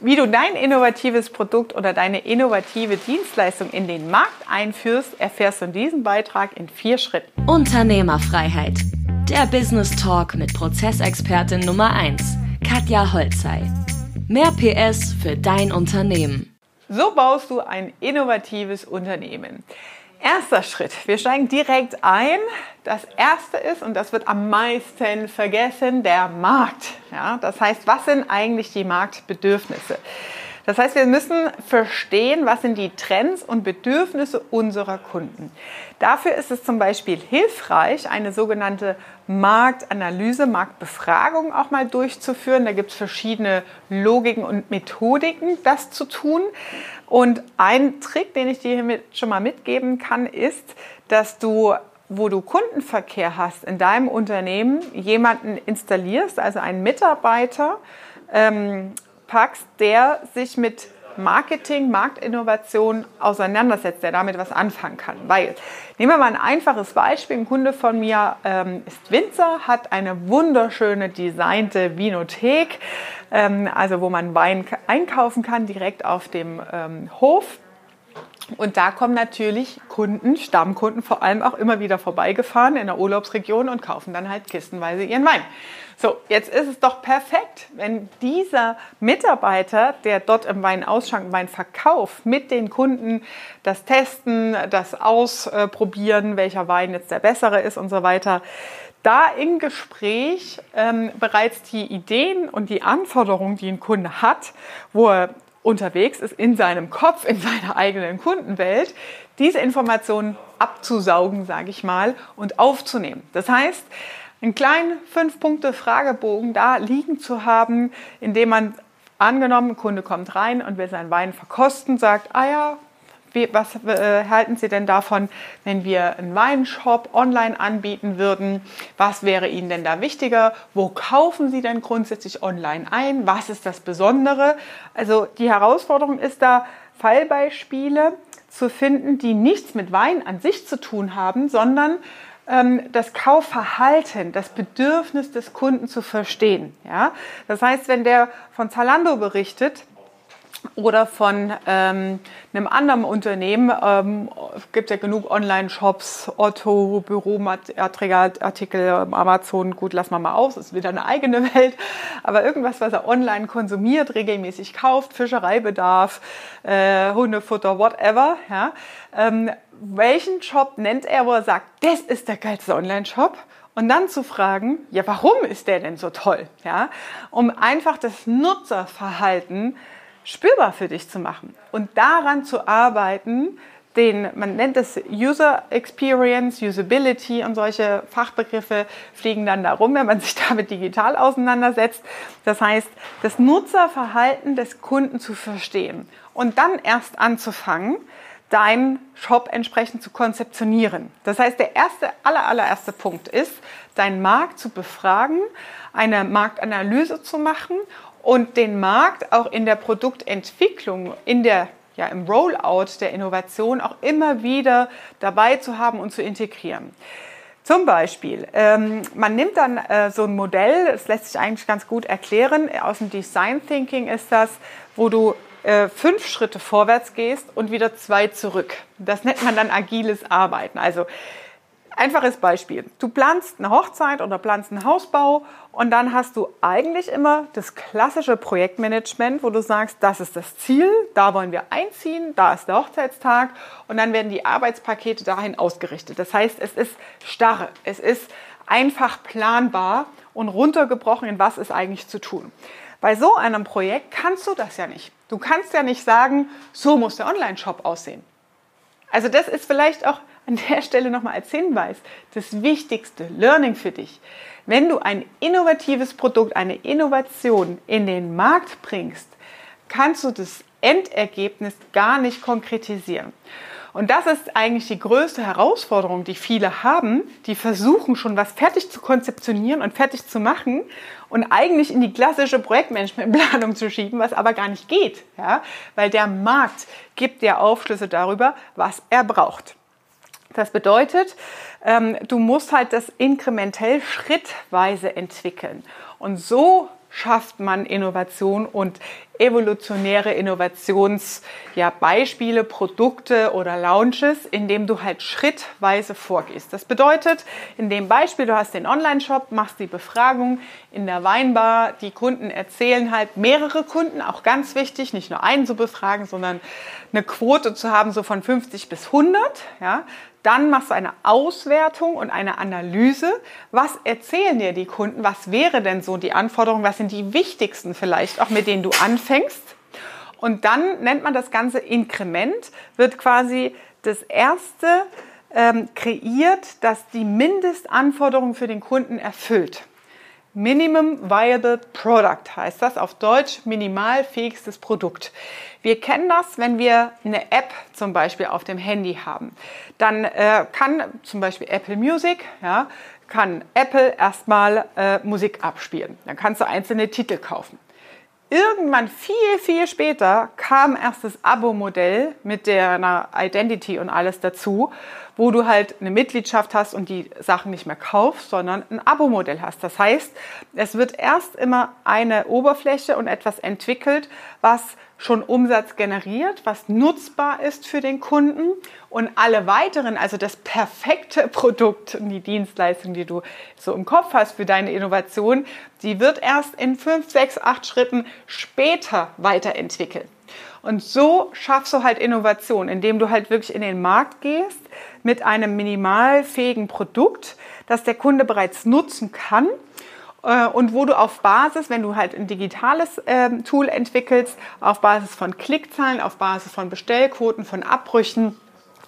Wie du dein innovatives Produkt oder deine innovative Dienstleistung in den Markt einführst, erfährst du in diesem Beitrag in vier Schritten. Unternehmerfreiheit. Der Business Talk mit Prozessexpertin Nummer 1, Katja Holzei. Mehr PS für dein Unternehmen. So baust du ein innovatives Unternehmen. Erster Schritt. Wir steigen direkt ein. Das erste ist, und das wird am meisten vergessen, der Markt. Ja, das heißt, was sind eigentlich die Marktbedürfnisse? Das heißt, wir müssen verstehen, was sind die Trends und Bedürfnisse unserer Kunden. Dafür ist es zum Beispiel hilfreich, eine sogenannte Marktanalyse, Marktbefragung auch mal durchzuführen. Da gibt es verschiedene Logiken und Methodiken, das zu tun. Und ein Trick, den ich dir hiermit schon mal mitgeben kann, ist, dass du wo du Kundenverkehr hast in deinem Unternehmen, jemanden installierst, also einen Mitarbeiter, ähm, packst, der sich mit Marketing, Marktinnovation auseinandersetzt, der damit was anfangen kann. Weil, nehmen wir mal ein einfaches Beispiel, ein Kunde von mir ähm, ist Winzer, hat eine wunderschöne designte Vinothek, ähm, also wo man Wein einkaufen kann, direkt auf dem ähm, Hof. Und da kommen natürlich Kunden, Stammkunden vor allem auch immer wieder vorbeigefahren in der Urlaubsregion und kaufen dann halt kistenweise ihren Wein. So, jetzt ist es doch perfekt, wenn dieser Mitarbeiter, der dort im Wein ausschank, Wein verkauft, mit den Kunden das Testen, das Ausprobieren, welcher Wein jetzt der bessere ist und so weiter, da im Gespräch ähm, bereits die Ideen und die Anforderungen, die ein Kunde hat, wo er unterwegs ist in seinem Kopf, in seiner eigenen Kundenwelt, diese Informationen abzusaugen, sage ich mal, und aufzunehmen. Das heißt, einen kleinen Fünf-Punkte-Fragebogen da liegen zu haben, indem man angenommen, ein Kunde kommt rein und will seinen Wein verkosten, sagt, ah ja, wie, was äh, halten Sie denn davon, wenn wir einen Weinshop online anbieten würden? Was wäre Ihnen denn da wichtiger? Wo kaufen Sie denn grundsätzlich online ein? Was ist das Besondere? Also die Herausforderung ist da, Fallbeispiele zu finden, die nichts mit Wein an sich zu tun haben, sondern ähm, das Kaufverhalten, das Bedürfnis des Kunden zu verstehen. Ja? Das heißt, wenn der von Zalando berichtet, oder von ähm, einem anderen Unternehmen. Ähm, es gibt ja genug Online-Shops, Otto, Büroartikel, Amazon, gut, lassen wir mal aus, ist wieder eine eigene Welt. Aber irgendwas, was er online konsumiert, regelmäßig kauft, Fischereibedarf, äh, Hundefutter, whatever. Ja. Ähm, welchen Shop nennt er, wo er sagt, das ist der geilste Online-Shop? Und dann zu fragen, ja, warum ist der denn so toll? Ja, um einfach das Nutzerverhalten spürbar für dich zu machen und daran zu arbeiten, den, man nennt es User Experience, Usability und solche Fachbegriffe fliegen dann darum, wenn man sich damit digital auseinandersetzt. Das heißt, das Nutzerverhalten des Kunden zu verstehen und dann erst anzufangen, deinen Shop entsprechend zu konzeptionieren. Das heißt, der erste, aller, allererste Punkt ist, deinen Markt zu befragen, eine Marktanalyse zu machen und den Markt auch in der Produktentwicklung, in der ja, im Rollout der Innovation auch immer wieder dabei zu haben und zu integrieren. Zum Beispiel, ähm, man nimmt dann äh, so ein Modell, das lässt sich eigentlich ganz gut erklären, aus dem Design Thinking ist das, wo du äh, fünf Schritte vorwärts gehst und wieder zwei zurück. Das nennt man dann agiles Arbeiten. Also Einfaches Beispiel. Du planst eine Hochzeit oder planst einen Hausbau und dann hast du eigentlich immer das klassische Projektmanagement, wo du sagst, das ist das Ziel, da wollen wir einziehen, da ist der Hochzeitstag und dann werden die Arbeitspakete dahin ausgerichtet. Das heißt, es ist starre, es ist einfach planbar und runtergebrochen, in was ist eigentlich zu tun. Bei so einem Projekt kannst du das ja nicht. Du kannst ja nicht sagen, so muss der Online-Shop aussehen. Also das ist vielleicht auch an der Stelle nochmal als Hinweis, das wichtigste Learning für dich. Wenn du ein innovatives Produkt, eine Innovation in den Markt bringst, kannst du das Endergebnis gar nicht konkretisieren. Und das ist eigentlich die größte Herausforderung, die viele haben, die versuchen schon was fertig zu konzeptionieren und fertig zu machen und eigentlich in die klassische Projektmanagementplanung zu schieben, was aber gar nicht geht, ja? weil der Markt gibt dir Aufschlüsse darüber, was er braucht. Das bedeutet, ähm, du musst halt das inkrementell schrittweise entwickeln. Und so schafft man Innovation und evolutionäre Innovationsbeispiele, ja, Produkte oder Launches, indem du halt schrittweise vorgehst. Das bedeutet, in dem Beispiel, du hast den Online-Shop, machst die Befragung in der Weinbar, die Kunden erzählen halt mehrere Kunden, auch ganz wichtig, nicht nur einen zu befragen, sondern eine Quote zu haben, so von 50 bis 100. Ja. Dann machst du eine Auswertung und eine Analyse. Was erzählen dir die Kunden? Was wäre denn so die Anforderung? Was sind die wichtigsten vielleicht auch, mit denen du anfängst? Und dann nennt man das Ganze Inkrement, wird quasi das erste ähm, kreiert, das die Mindestanforderungen für den Kunden erfüllt. Minimum Viable Product heißt das auf Deutsch minimalfähigstes Produkt. Wir kennen das, wenn wir eine App zum Beispiel auf dem Handy haben. Dann äh, kann zum Beispiel Apple Music, ja, kann Apple erstmal äh, Musik abspielen. Dann kannst du einzelne Titel kaufen. Irgendwann viel, viel später kam erst das Abo-Modell mit der Identity und alles dazu, wo du halt eine Mitgliedschaft hast und die Sachen nicht mehr kaufst, sondern ein Abo-Modell hast. Das heißt, es wird erst immer eine Oberfläche und etwas entwickelt, was schon Umsatz generiert, was nutzbar ist für den Kunden und alle weiteren, also das perfekte Produkt und die Dienstleistung, die du so im Kopf hast für deine Innovation, die wird erst in fünf, sechs, acht Schritten später weiterentwickelt. Und so schaffst du halt Innovation, indem du halt wirklich in den Markt gehst mit einem minimalfähigen Produkt, das der Kunde bereits nutzen kann äh, und wo du auf Basis, wenn du halt ein digitales äh, Tool entwickelst, auf Basis von Klickzahlen, auf Basis von Bestellquoten, von Abbrüchen,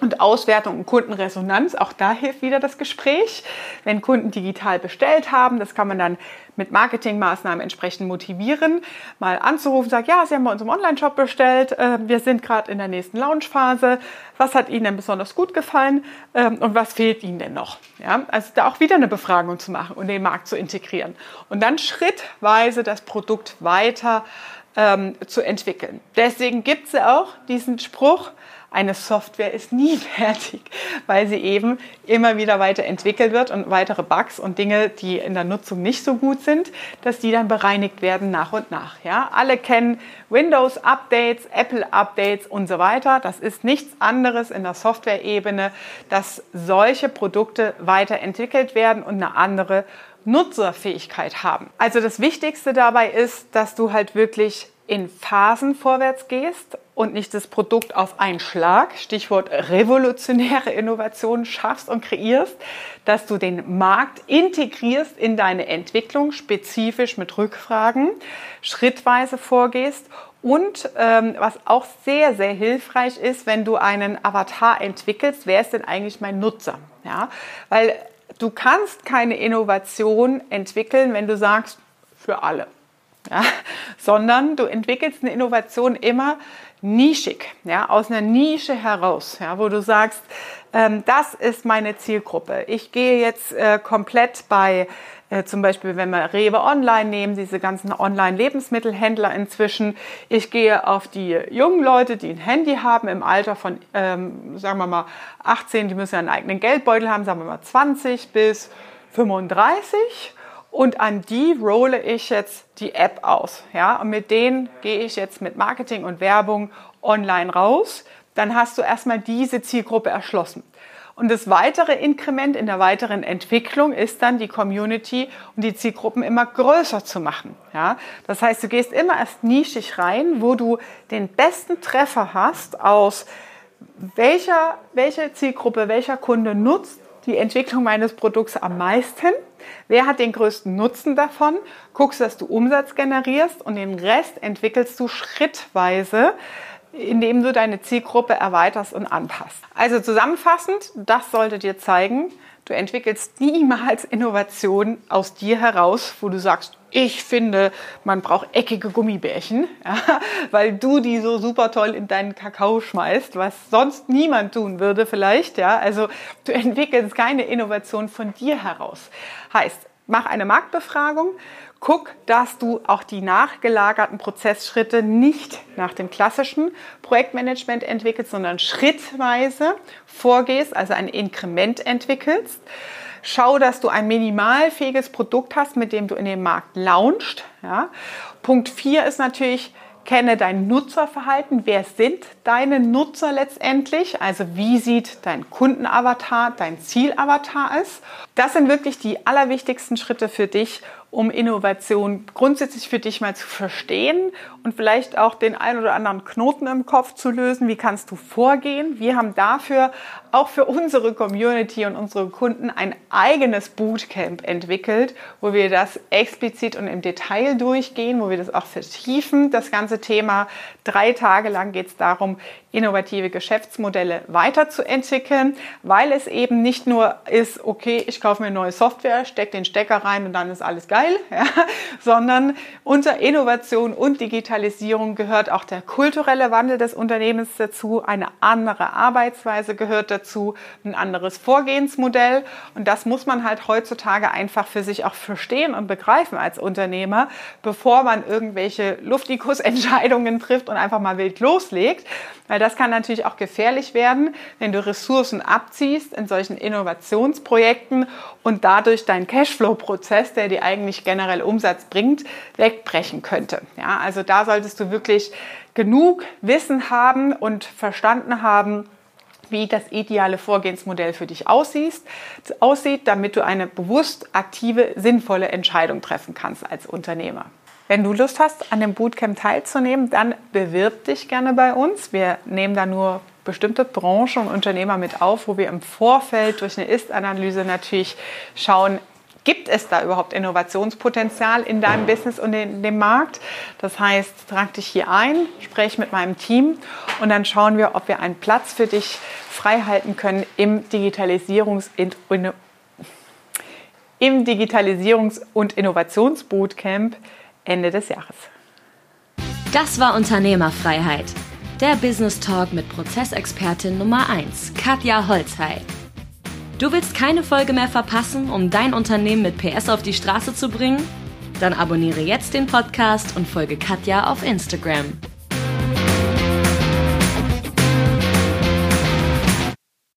und Auswertung und Kundenresonanz, auch da hilft wieder das Gespräch. Wenn Kunden digital bestellt haben, das kann man dann mit Marketingmaßnahmen entsprechend motivieren, mal anzurufen, sagt, ja, Sie haben bei uns im Online-Shop bestellt, äh, wir sind gerade in der nächsten Launchphase, was hat Ihnen denn besonders gut gefallen ähm, und was fehlt Ihnen denn noch? Ja, also da auch wieder eine Befragung zu machen und den Markt zu integrieren und dann schrittweise das Produkt weiter ähm, zu entwickeln. Deswegen gibt es ja auch diesen Spruch, eine Software ist nie fertig, weil sie eben immer wieder weiterentwickelt wird und weitere Bugs und Dinge, die in der Nutzung nicht so gut sind, dass die dann bereinigt werden nach und nach. Ja, alle kennen Windows Updates, Apple Updates und so weiter. Das ist nichts anderes in der Software-Ebene, dass solche Produkte weiterentwickelt werden und eine andere Nutzerfähigkeit haben. Also das Wichtigste dabei ist, dass du halt wirklich in Phasen vorwärts gehst und nicht das Produkt auf einen Schlag, Stichwort revolutionäre Innovation, schaffst und kreierst, dass du den Markt integrierst in deine Entwicklung, spezifisch mit Rückfragen, schrittweise vorgehst und ähm, was auch sehr, sehr hilfreich ist, wenn du einen Avatar entwickelst, wer ist denn eigentlich mein Nutzer? Ja? Weil du kannst keine Innovation entwickeln, wenn du sagst, für alle ja, sondern du entwickelst eine Innovation immer nischig, ja, aus einer Nische heraus, ja, wo du sagst, ähm, das ist meine Zielgruppe. Ich gehe jetzt äh, komplett bei äh, zum Beispiel, wenn wir Rewe Online nehmen, diese ganzen Online-Lebensmittelhändler inzwischen. Ich gehe auf die jungen Leute, die ein Handy haben im Alter von, ähm, sagen wir mal, 18, die müssen ja einen eigenen Geldbeutel haben, sagen wir mal 20 bis 35 und an die rolle ich jetzt die App aus. Ja? Und mit denen gehe ich jetzt mit Marketing und Werbung online raus. Dann hast du erstmal diese Zielgruppe erschlossen. Und das weitere Inkrement in der weiteren Entwicklung ist dann die Community und die Zielgruppen immer größer zu machen. Ja? Das heißt, du gehst immer erst nischig rein, wo du den besten Treffer hast aus welcher, welche Zielgruppe, welcher Kunde nutzt die Entwicklung meines Produkts am meisten? Wer hat den größten Nutzen davon? Guckst, dass du Umsatz generierst und den Rest entwickelst du schrittweise, indem du deine Zielgruppe erweiterst und anpasst. Also zusammenfassend, das sollte dir zeigen, du entwickelst niemals Innovation aus dir heraus, wo du sagst, ich finde, man braucht eckige Gummibärchen, ja, weil du die so super toll in deinen Kakao schmeißt, was sonst niemand tun würde vielleicht. Ja. Also du entwickelst keine Innovation von dir heraus. Heißt, mach eine Marktbefragung, guck, dass du auch die nachgelagerten Prozessschritte nicht nach dem klassischen Projektmanagement entwickelst, sondern schrittweise vorgehst, also ein Inkrement entwickelst. Schau, dass du ein minimalfähiges Produkt hast, mit dem du in den Markt launchst. Ja. Punkt 4 ist natürlich Kenne dein Nutzerverhalten. Wer sind deine Nutzer letztendlich? Also wie sieht dein Kundenavatar, dein Zielavatar aus? Das sind wirklich die allerwichtigsten Schritte für dich, um Innovation grundsätzlich für dich mal zu verstehen und vielleicht auch den ein oder anderen Knoten im Kopf zu lösen. Wie kannst du vorgehen? Wir haben dafür auch für unsere Community und unsere Kunden ein eigenes Bootcamp entwickelt, wo wir das explizit und im Detail durchgehen, wo wir das auch vertiefen. Das ganze Thema drei Tage lang geht es darum, innovative Geschäftsmodelle weiterzuentwickeln, weil es eben nicht nur ist, okay, ich kaufe mir neue Software, stecke den Stecker rein und dann ist alles geil, ja, sondern unter Innovation und Digitalisierung gehört auch der kulturelle Wandel des Unternehmens dazu, eine andere Arbeitsweise gehört dazu, ein anderes Vorgehensmodell. Und das muss man halt heutzutage einfach für sich auch verstehen und begreifen als Unternehmer, bevor man irgendwelche Luftikus-Entscheidungen trifft und einfach mal wild loslegt, weil das kann natürlich auch gefährlich werden, wenn du Ressourcen abziehst in solchen Innovationsprojekten und dadurch dein Cashflow-Prozess, der dir eigentlich generell Umsatz bringt, wegbrechen könnte. Ja, also da solltest du wirklich genug Wissen haben und verstanden haben, wie das ideale Vorgehensmodell für dich aussieht, aussieht, damit du eine bewusst aktive, sinnvolle Entscheidung treffen kannst als Unternehmer. Wenn du Lust hast, an dem Bootcamp teilzunehmen, dann bewirb dich gerne bei uns. Wir nehmen da nur bestimmte Branchen und Unternehmer mit auf, wo wir im Vorfeld durch eine Ist-Analyse natürlich schauen, gibt es da überhaupt Innovationspotenzial in deinem Business und in dem Markt? Das heißt, trag dich hier ein, spreche mit meinem Team und dann schauen wir, ob wir einen Platz für dich frei halten können im Digitalisierungs- im Digitalisierungs- und Innovationsbootcamp Ende des Jahres. Das war Unternehmerfreiheit. Der Business Talk mit Prozessexpertin Nummer 1, Katja Holzhey. Du willst keine Folge mehr verpassen, um dein Unternehmen mit PS auf die Straße zu bringen? Dann abonniere jetzt den Podcast und folge Katja auf Instagram.